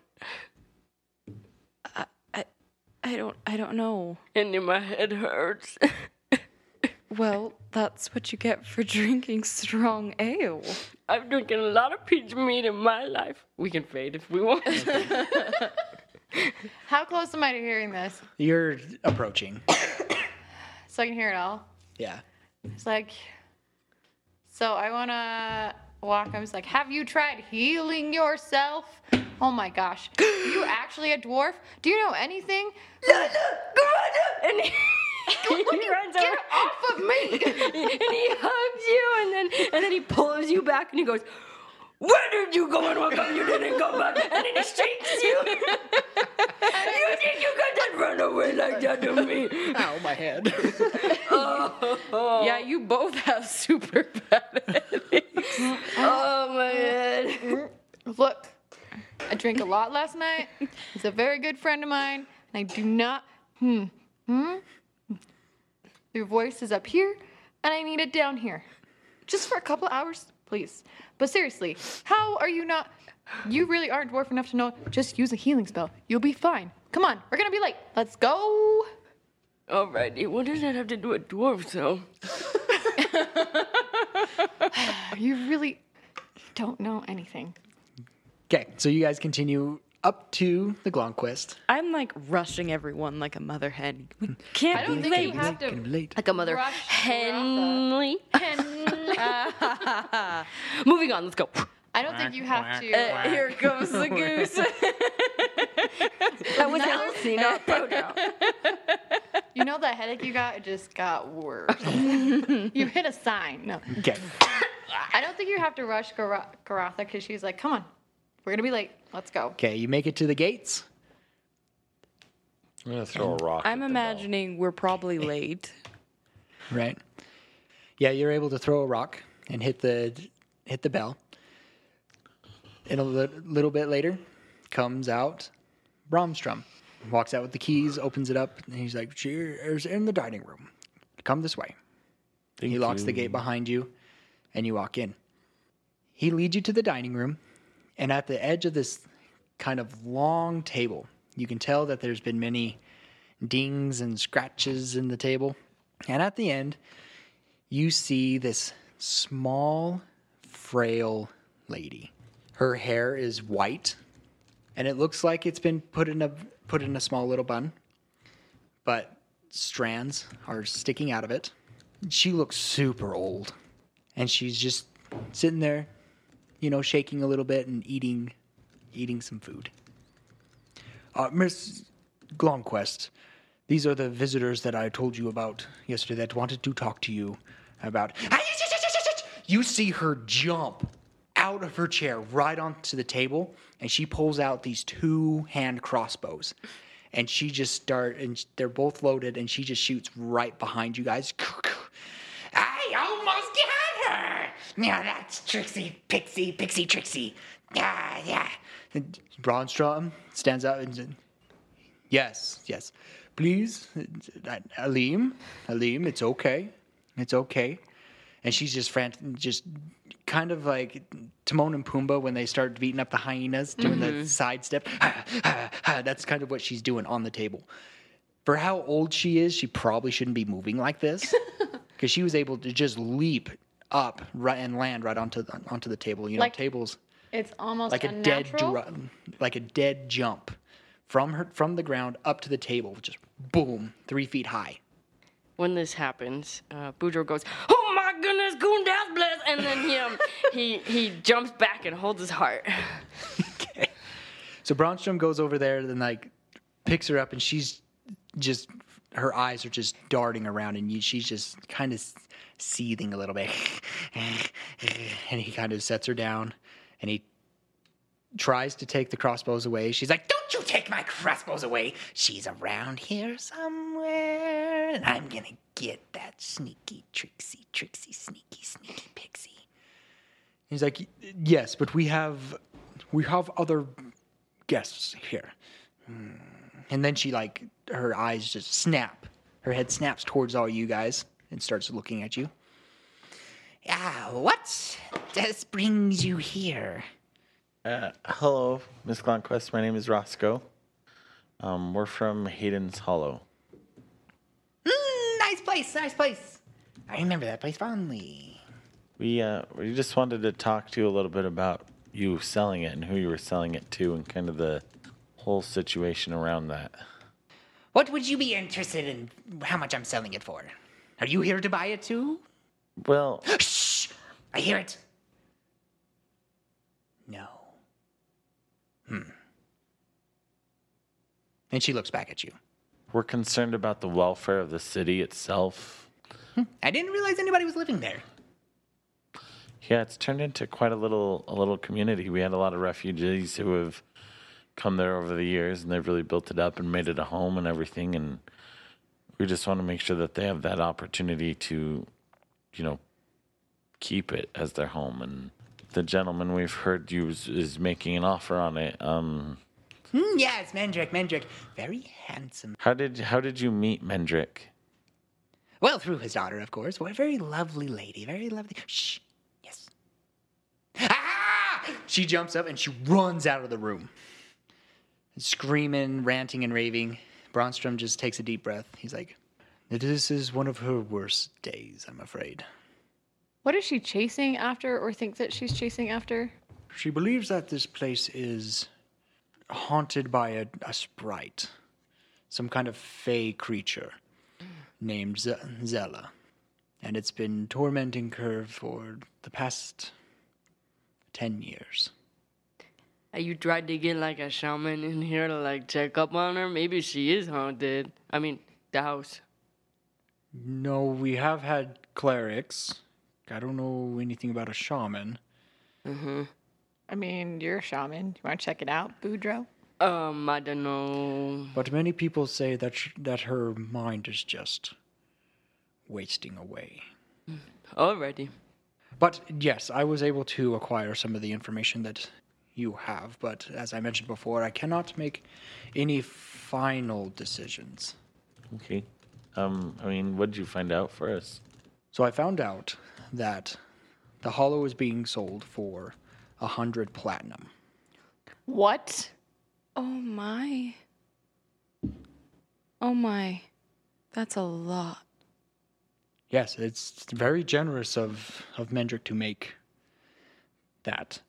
I don't I don't know. And then my head hurts. <laughs> Well, that's what you get for drinking strong ale. I've drinking a lot of peach mead in my life. We can fade if we want. <laughs> How close am I to hearing this? You're approaching. <coughs> So I can hear it all. Yeah. It's like, so I want to walk. I was like, have you tried healing yourself? Oh my gosh. <gasps> you actually a dwarf? Do you know anything? and he, <laughs> he runs Get over off of me! <laughs> and he hugs you and then and then he pulls you back and he goes, Where did you go and how come you didn't come back? And then he shakes you. <laughs> you think you could just run away like that to me? Ow, my head. Oh. Yeah, you both have super bad headaches. <laughs> Oh my god. <laughs> Look, I drank a lot last night. He's a very good friend of mine, and I do not. Hmm. Hmm. Your voice is up here, and I need it down here, just for a couple hours, please. But seriously, how are you not? You really aren't dwarf enough to know. Just use a healing spell. You'll be fine. Come on, we're gonna be late. Let's go. Alrighty, what does that have to do with dwarves though? <laughs> <sighs> You really don't know anything. Okay, so you guys continue up to the Glonquist. I'm like rushing everyone like a mother hen. We can't I don't be think late. you have to. Getting late. Like a mother Rush Henley. Hen- <laughs> Moving on, let's go. I don't think you have to. Uh, here comes the goose. <laughs> That was Elsie, not Bodo. <laughs> You know that headache you got? It just got worse. <laughs> you hit a sign. No. Okay. I don't think you have to rush Gar- Garatha because she's like, come on, we're gonna be late. Let's go. Okay, you make it to the gates. I'm gonna throw a rock. I'm at the bell. imagining we're probably late. Right. Yeah, you're able to throw a rock and hit the hit the bell. And a li- little bit later, comes out Bromstrom. Walks out with the keys, opens it up, and he's like, "Cheers in the dining room. Come this way." he locks the gate behind you, and you walk in. He leads you to the dining room, and at the edge of this kind of long table, you can tell that there's been many dings and scratches in the table. And at the end, you see this small, frail lady. Her hair is white, and it looks like it's been put in a put in a small little bun, but strands are sticking out of it. She looks super old, and she's just sitting there, you know, shaking a little bit and eating eating some food. Uh, Miss Glomquest, these are the visitors that I told you about yesterday that wanted to talk to you about. You see her jump out of her chair right onto the table, and she pulls out these two hand crossbows. And she just start, and they're both loaded, and she just shoots right behind you guys. <laughs> I almost got her. Yeah, that's Trixie, Pixie, Pixie, Trixie. Yeah, yeah. And Braunstrom stands up and says, Yes, yes. Please, uh, Alim, Alim, it's okay. It's okay. And she's just frantic, just kind of like Timon and Pumbaa when they start beating up the hyenas, doing the sidestep. <laughs> That's kind of what she's doing on the table. For how old she is, she probably shouldn't be moving like this <laughs> because she was able to just leap up right and land right onto the, onto the table. You know, Like- tables It's almost like a dead like a dead jump from her from the ground up to the table, just boom, three feet high. When this happens, uh, Boudreaux goes, "Oh my goodness, bless!" And then he um, he he jumps back and holds his heart. okay. So Bronstrom goes over there and like picks her up, and she's just her eyes are just darting around, and she's just kind of seething a little bit. and he kind of sets her down, and he tries to take the crossbows away. She's like, "Don't you take my crossbows away! She's around here somewhere, and I'm gonna get that sneaky, tricksy, tricksy, sneaky, sneaky pixie." He's like, "Yes, but we have, we have other guests here." Hmm. And then she like her eyes just snap. Her head snaps towards all you guys and starts looking at you. Ah, what this brings you here? Uh, hello, Miss Glonquist. My name is Roscoe. Um, we're from Hayden's Hollow. Nice place, nice place. I remember that place fondly. We uh, we just wanted to talk to you a little bit about you selling it and who you were selling it to, and kind of the whole situation around that. What would you be interested in how much I'm selling it for? Are you here to buy it too? Well, <gasps> Shh! I hear it. No. Hmm. And she looks back at you. We're concerned about the welfare of the city itself. I didn't realize anybody was living there. Yeah, it's turned into quite a little a little community. We had a lot of refugees who have come there over the years, and they've really built it up and made it a home and everything. And we just want to make sure that they have that opportunity to, you know, keep it as their home. And the gentleman we've heard you is, is making an offer on it. Um, Hmm, yes, Mendrick, Mendrick. Very handsome. how did how did you meet Mendrick? Well, through his daughter, of course. What a very lovely lady. Very lovely. Shh. Yes. Ah! She jumps up and she runs out of the room. Screaming, ranting, and raving. Bronstrom just takes a deep breath. He's like, This is one of her worst days, I'm afraid. What is she chasing after or thinks that she's chasing after? She believes that this place is haunted by a, a sprite, some kind of fey creature named Z- Zella. And it's been tormenting her for the past 10 years. Have you tried to get like a shaman in here to like check up on her? Maybe she is haunted. I mean, the house. No, we have had clerics. I don't know anything about a shaman. Mm-hmm. I mean, you're a shaman. You want to check it out, Boudreaux? Um, I don't know. But many people say that, sh- that her mind is just wasting away. Already. But yes, I was able to acquire some of the information that you have, but as I mentioned before, I cannot make any final decisions. Okay. Um, I mean, what did you find out for us? So I found out that the hollow is being sold for a hundred platinum. What? Oh my. Oh my. That's a lot. Yes, it's very generous of, of Mendrick to make that.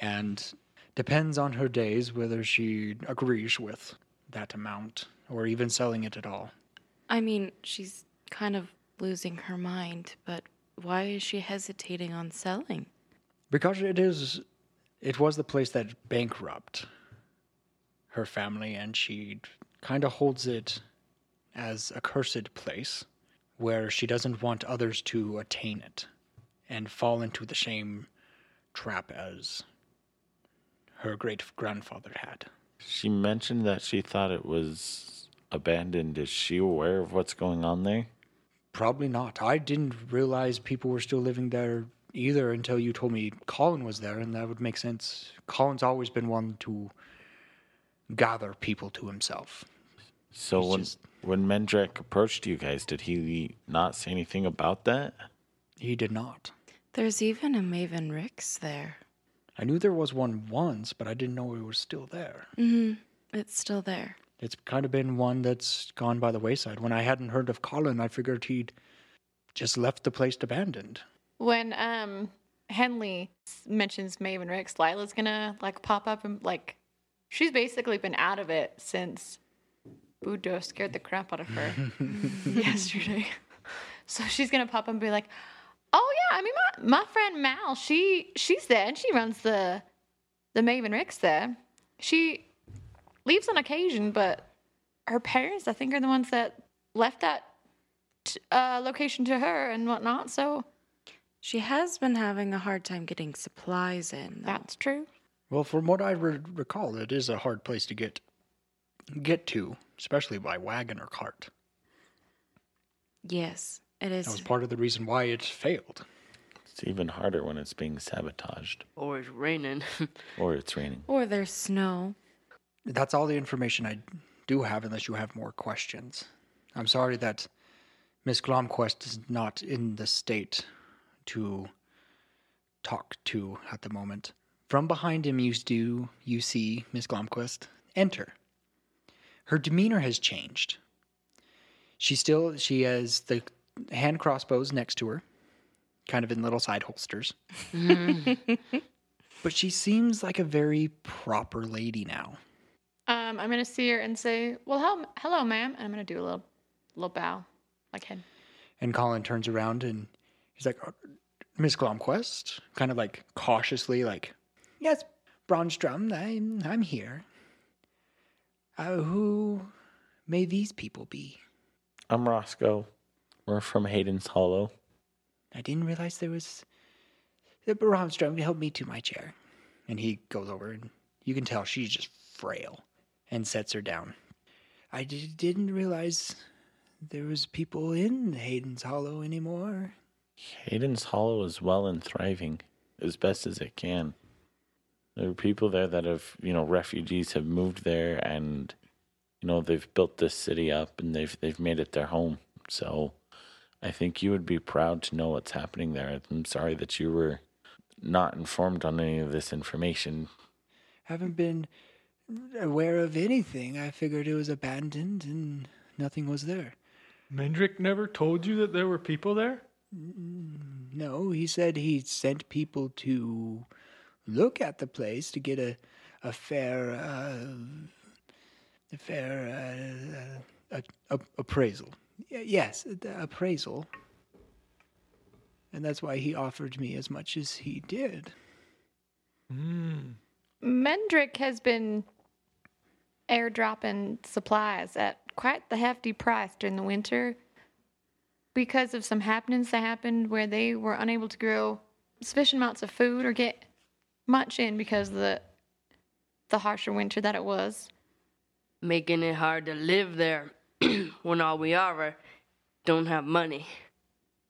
And depends on her days whether she agrees with that amount or even selling it at all. I mean, she's kind of losing her mind, but why is she hesitating on selling? Because it is, it was the place that bankrupt her family, and she kind of holds it as a cursed place where she doesn't want others to attain it and fall into the same trap as her great grandfather had. She mentioned that she thought it was abandoned. Is she aware of what's going on there? Probably not. I didn't realize people were still living there either until you told me Colin was there, and that would make sense. Colin's always been one to gather people to himself. So He's when just- when Mendrick approached you guys, did he not say anything about that? He did not. There's even a Maven Rix there. I knew there was one once, but I didn't know it was still there. Mm-hmm. It's still there. It's kind of been one that's gone by the wayside. When I hadn't heard of Colin, I figured he'd just left the place abandoned. When um Henley mentions Maven Ricks, Lila's gonna like pop up and like she's basically been out of it since Boudreaux scared the crap out of her <laughs> yesterday. <laughs> So she's gonna pop up and be like, "Oh yeah, I mean my my friend Mal, she she's there and she runs the the Maven Ricks there. She leaves on occasion, but her parents, I think, are the ones that left that t- uh, location to her and whatnot. So She has been having a hard time getting supplies in. Though. that's true. Well, from what I re- recall, it is a hard place to get get to, especially by wagon or cart. yes, it is. That was part of the reason why it failed. It's even harder when it's being sabotaged Or it's raining. <laughs> or it's raining. or there's snow. That's all the information I do have, unless you have more questions. I'm sorry that Miss Glomquist is not in the state to talk to at the moment. From behind him, you do you see Miss Glomquist enter. Her demeanor has changed. She still she has the hand crossbows next to her, kind of in little side holsters. <laughs> but she seems like a very proper lady now. Um, I'm gonna see her and say, "Well, hel- hello, ma'am," and I'm gonna do a little, little bow, like head. And Colin turns around and he's like, "Uh, Miss Glomquist, kind of like cautiously, like, yes, Bronstrom, I'm, I'm here. Uh, who may these people be? I'm Roscoe. We're from Hayden's Hollow. I didn't realize there was. Bronstrom, help me to my chair. And he goes over and you can tell she's just frail and sets her down. I d- didn't realize there was people in Hayden's Hollow anymore. Hayden's Hollow is well and thriving as best as it can. There are people there that have, you know, refugees have moved there and you know, they've built this city up and they've they've made it their home. So I think you would be proud to know what's happening there. I'm sorry that you were not informed on any of this information. Haven't been aware of anything. I figured it was abandoned and nothing was there. Mendrick never told you that there were people there? No, he said he sent people to look at the place to get a a fair uh, a fair uh, uh, a, a, appraisal. Y- yes, the appraisal. And that's why he offered me as much as he did. Mendrick has been airdropping supplies at quite the hefty price during the winter because of some happenings that happened where they were unable to grow sufficient amounts of food or get much in because of the the harsher winter that it was. Making it hard to live there <clears throat> when all we are don't have money.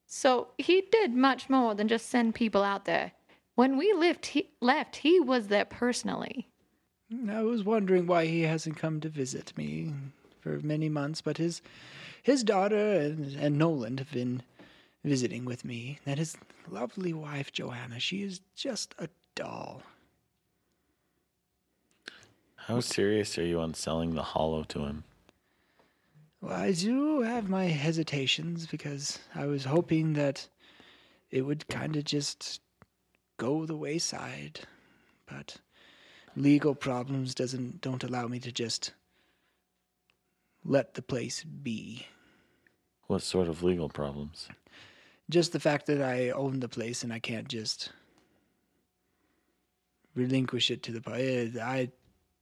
So he did much more than just send people out there. When we left, he left. He was there personally. I was wondering why he hasn't come to visit me for many months, but his his daughter and, and Nolan have been visiting with me. And his lovely wife Johanna, she is just a doll. How serious are you on selling the hollow to him? Well, I do have my hesitations because I was hoping that it would kind of just go the wayside, but legal problems doesn't don't allow me to just let the place be. What sort of legal problems? Just the fact that I own the place and I can't just relinquish it to the public. Eh, I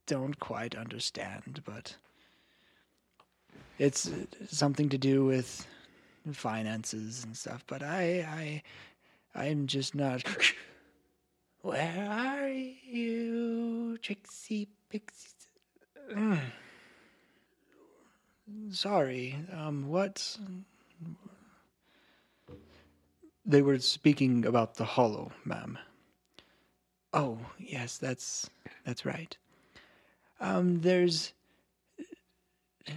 don't quite understand, but it's something to do with finances and stuff. But I, I, I'm just not. <laughs> Where are you, Trixie Pixie? Mm. Sorry. Um, what? They were speaking about the hollow, ma'am. Oh, yes, that's that's right. Um, there's. Uh,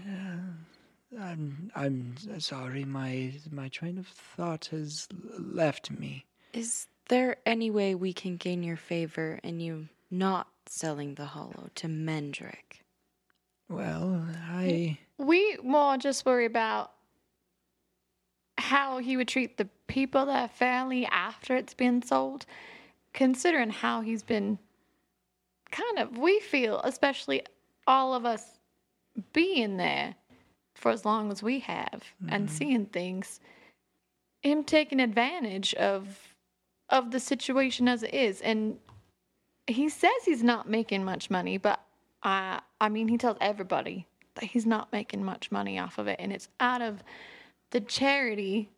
I'm I'm sorry. My my train of thought has left me. Is there any way we can gain your favor and you not selling the hollow to Mendrick? Well, I We more just worry about how he would treat the people that family after it's been sold, considering how he's been kind of, we feel, especially all of us being there for as long as we have and mm-hmm. seeing things, him taking advantage of of the situation as it is. And he says he's not making much money, but I I mean he tells everybody that he's not making much money off of it and it's out of the charity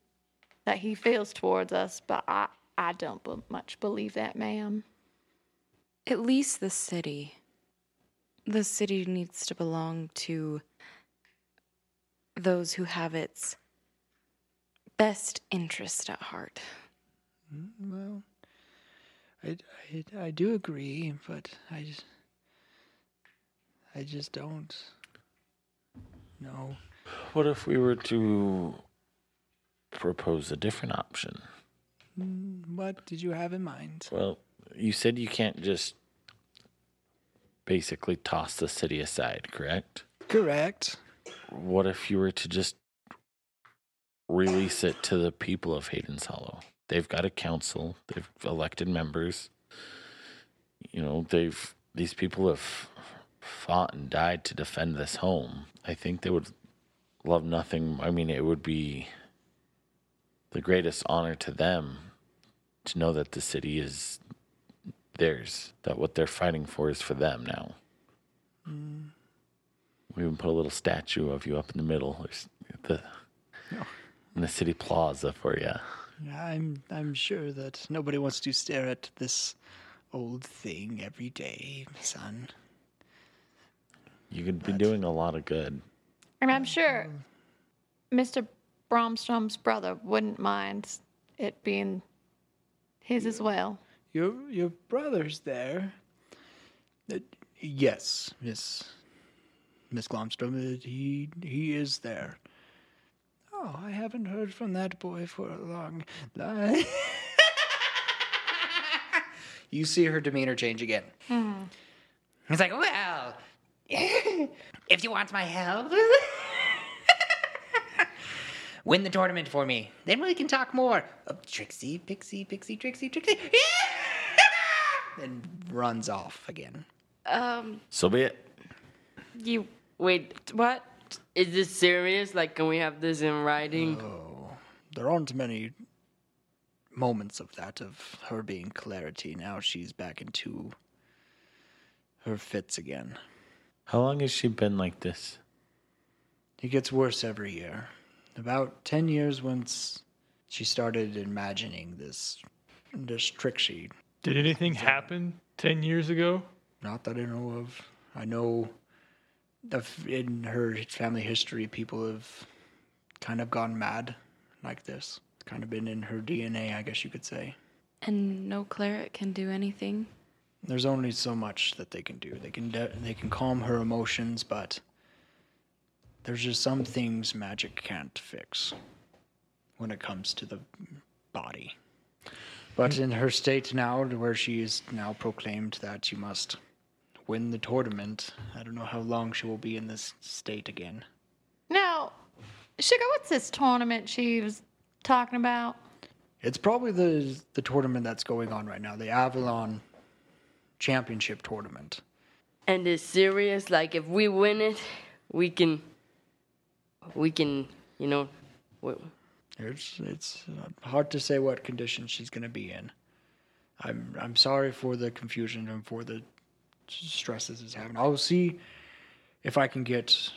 that he feels towards us, but I I don't be- much believe that, ma'am. At least the city. The city needs to belong to those who have its best interest at heart. Mm, well, I, I, I do agree, but I just I just don't know. What if we were to propose a different option? Mm, what did you have in mind? Well, you said you can't just basically toss the city aside, correct? Correct. What if you were to just release it to the people of Hayden's Hollow. They've got a council. They've elected members. You know, they've these people have fought and died to defend this home. I think they would love nothing. I mean, it would be the greatest honor to them to know that the city is theirs, that what they're fighting for is for them now. Mm. We even put a little statue of you up in the middle, the in the city plaza for you. I'm I'm sure that nobody wants to stare at this old thing every day, son. You could be doing a lot of good. And I'm sure Mr. Bromstrom's brother wouldn't mind it being his as well. Your your brother's there. Uh, yes, Miss Miss Glomstrom. Uh, he he is there. Oh, I haven't heard from that boy for a long. time. <laughs> you see her demeanor change again. He's like, well, if you want my help, win the tournament for me. Then we can talk more. Oh, Trixie, Pixie, Pixie, Trixie, Trixie. <laughs> and runs off again. Um, So be it. you Wait, what? is this serious? Like, can we have this in writing? Oh, there aren't many moments of that of her being clarity. Now she's back into her fits again. How long has she been like this? It gets worse every year. About ten years once she started imagining this this trick Trixie. Did anything happen 10 years ago? Not that I know of. I know of in her family history, people have kind of gone mad like this. It's kind of been in her DNA, I guess you could say. And no cleric can do anything. There's only so much that they can do. They can de- they can calm her emotions, but there's just some things magic can't fix when it comes to the body. But in her state now, where she is now proclaimed that she must win the tournament, I don't know how long she will be in this state again. Now, Sugar, what's this tournament she was talking about? It's probably the the tournament that's going on right now, the Avalon Championship tournament. And it's serious. Like, if we win it, we can, we can, you know, w- It's it's uh, hard to say what condition she's going to be in. I'm I'm sorry for the confusion and for the stresses it's having. I'll see if I can get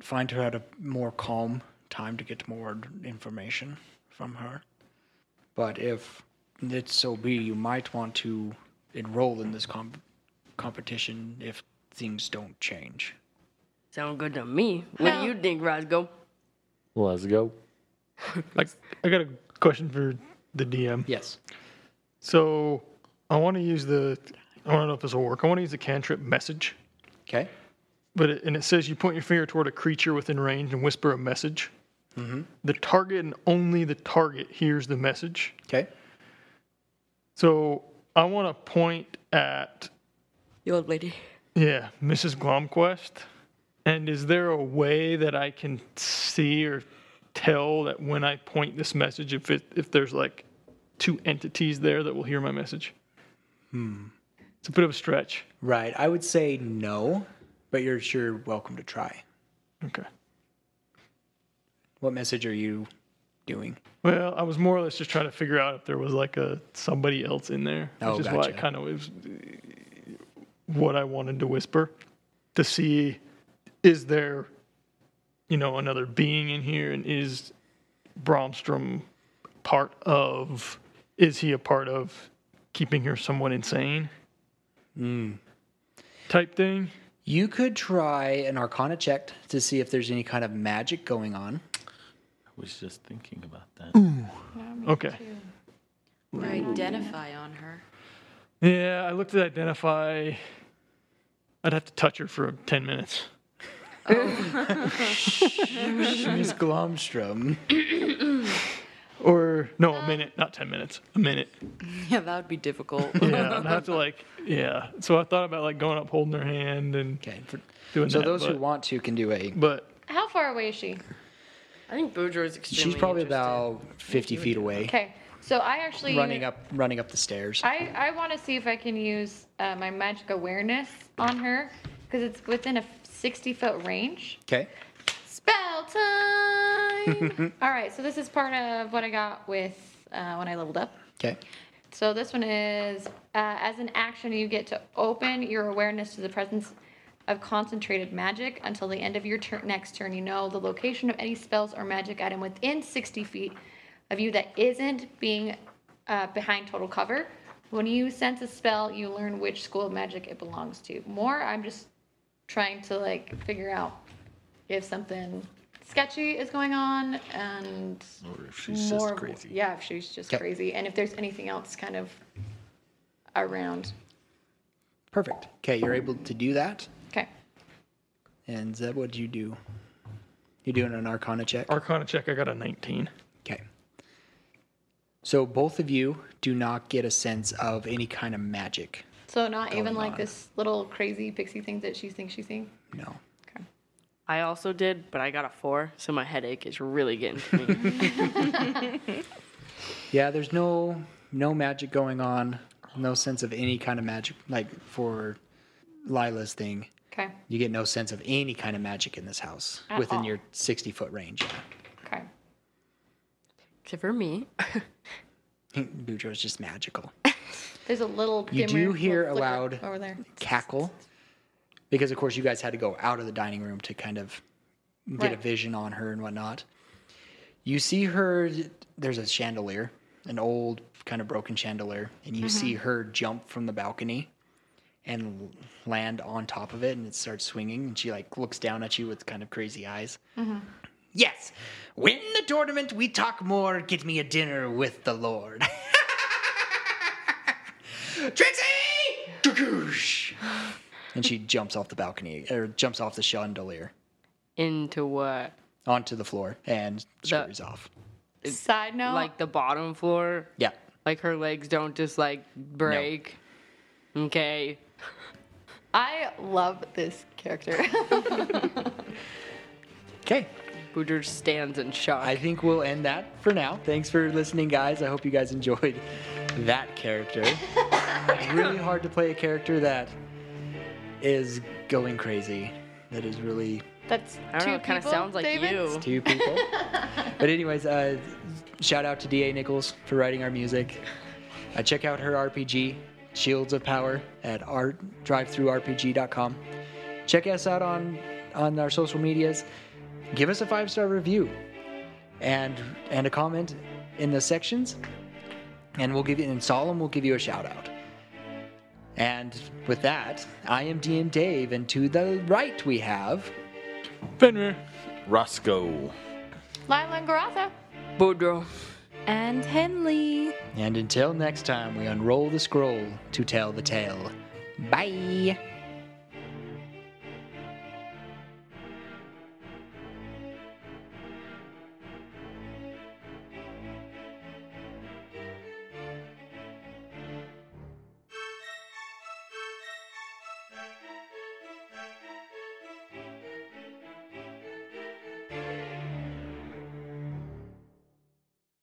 find her at a more calm time to get more information from her. But if it so be, you might want to enroll in this com- competition if things don't change. sound good to me. What do you think, Roscoe? Let's go. <laughs> Like, I got a question for the DM. Yes. So, I want to use the, I want to know if this will work. I want to use the cantrip message, Okay. but it, and it says you point your finger toward a creature within range and whisper a message. Mm-hmm. The target and only the target hears the message. Okay. So, I want to point at The old lady. Yeah, Mrs. Glomquest. And is there a way that I can see or tell that when I point this message, if it if there's like two entities there that will hear my message? Hmm. It's a bit of a stretch. Right. I would say no, but you're sure welcome to try. Okay. What message are you doing? Well, I was more or less just trying to figure out if there was like a somebody else in there, Oh, which is why gotcha. it kind of was what I wanted to whisper to see is there, you know, another being in here, and is Bromstrom part of? Is he a part of keeping her somewhat insane? Hmm. Type thing. You could try an Arcana check to see if there's any kind of magic going on. I was just thinking about that. Okay. Or identify on her. Yeah, I looked at identify. I'd have to touch her for 10 minutes. Oh. Miss Glomstrom. <coughs> Or, no, a minute, not 10 minutes, a minute. Yeah, that would be difficult. <laughs> Yeah, I'd have to like, yeah. So I thought about like going up, holding her hand and Okay. For, doing so that. those but, who want to can do a. but How far away is she? I think Boudreaux is extremely She's probably interested. about 50 feet away, Okay, so I actually running up running up the stairs. I, I want to see if I can use uh, my magic awareness on her because it's within a 60 foot range. Okay. Spell time! <laughs> All right, so this is part of what I got with uh, when I leveled up. Okay. So this one is uh, as an action, you get to open your awareness to the presence of concentrated magic until the end of your tur- next turn. You know the location of any spells or magic item within 60 feet of you that isn't being uh, behind total cover. When you sense a spell, you learn which school of magic it belongs to. More, I'm just trying to like figure out if something sketchy is going on and Or if she's more just crazy. yeah if she's just Okay. crazy and if there's anything else kind of around Perfect. Okay, you're able to do that. Okay And Zeb, what did you do? You're doing an Arcana check. Arcana check, I got a 19. Okay. So both of you do not get a sense of any kind of magic. so not even like on. this little crazy pixie thing that she thinks she's seeing No. okay I also did, but I got a four, so my headache is really getting to me. <laughs> Yeah, there's no no magic going on. No sense of any kind of magic like for Lila's thing. Okay You get no sense of any kind of magic in this house At within all. your 60 foot range. okay Except for me. <laughs> Boudreaux's just magical. <laughs> there's a little You dimmer, do little hear a flicker loud over there cackle because of course you guys had to go out of the dining room to kind of get a Right. vision on her and whatnot you see her there's a chandelier an old kind of broken chandelier and you mm-hmm. see her jump from the balcony and land on top of it and it starts swinging and she like looks down at you with kind of crazy eyes mm-hmm. yes win the tournament we talk more get me a dinner with the lord <laughs> Trixie! Dugoosh! And she jumps off the balcony, or jumps off the chandelier Into what? onto the floor and scurries off. side note Like the bottom floor? Yeah. Like her legs don't just like break? Okay. I love this character <laughs> Okay. Boudreaux stands in shock. I think we'll end that for now. Thanks for listening, guys. I hope you guys enjoyed that character. <laughs> really hard to play a character that is going crazy. That is really that's I don't two know, it kind of people, sounds like David? you. two people. <laughs> but anyways, uh, shout out to Da Nichols for writing our music. Uh, check out her RPG, Shields of Power, at art drivethrurpg.com. Check us out on on our social medias. Give us a five star review and and a comment in the sections, and we'll give you in solemn. We'll give you a shout out. And with that, I am DM Dave, and to the right we have. Fenrir. Roscoe. lila and garatha Boudreaux. And Henley. And until next time, we unroll the scroll to tell the tale. Bye.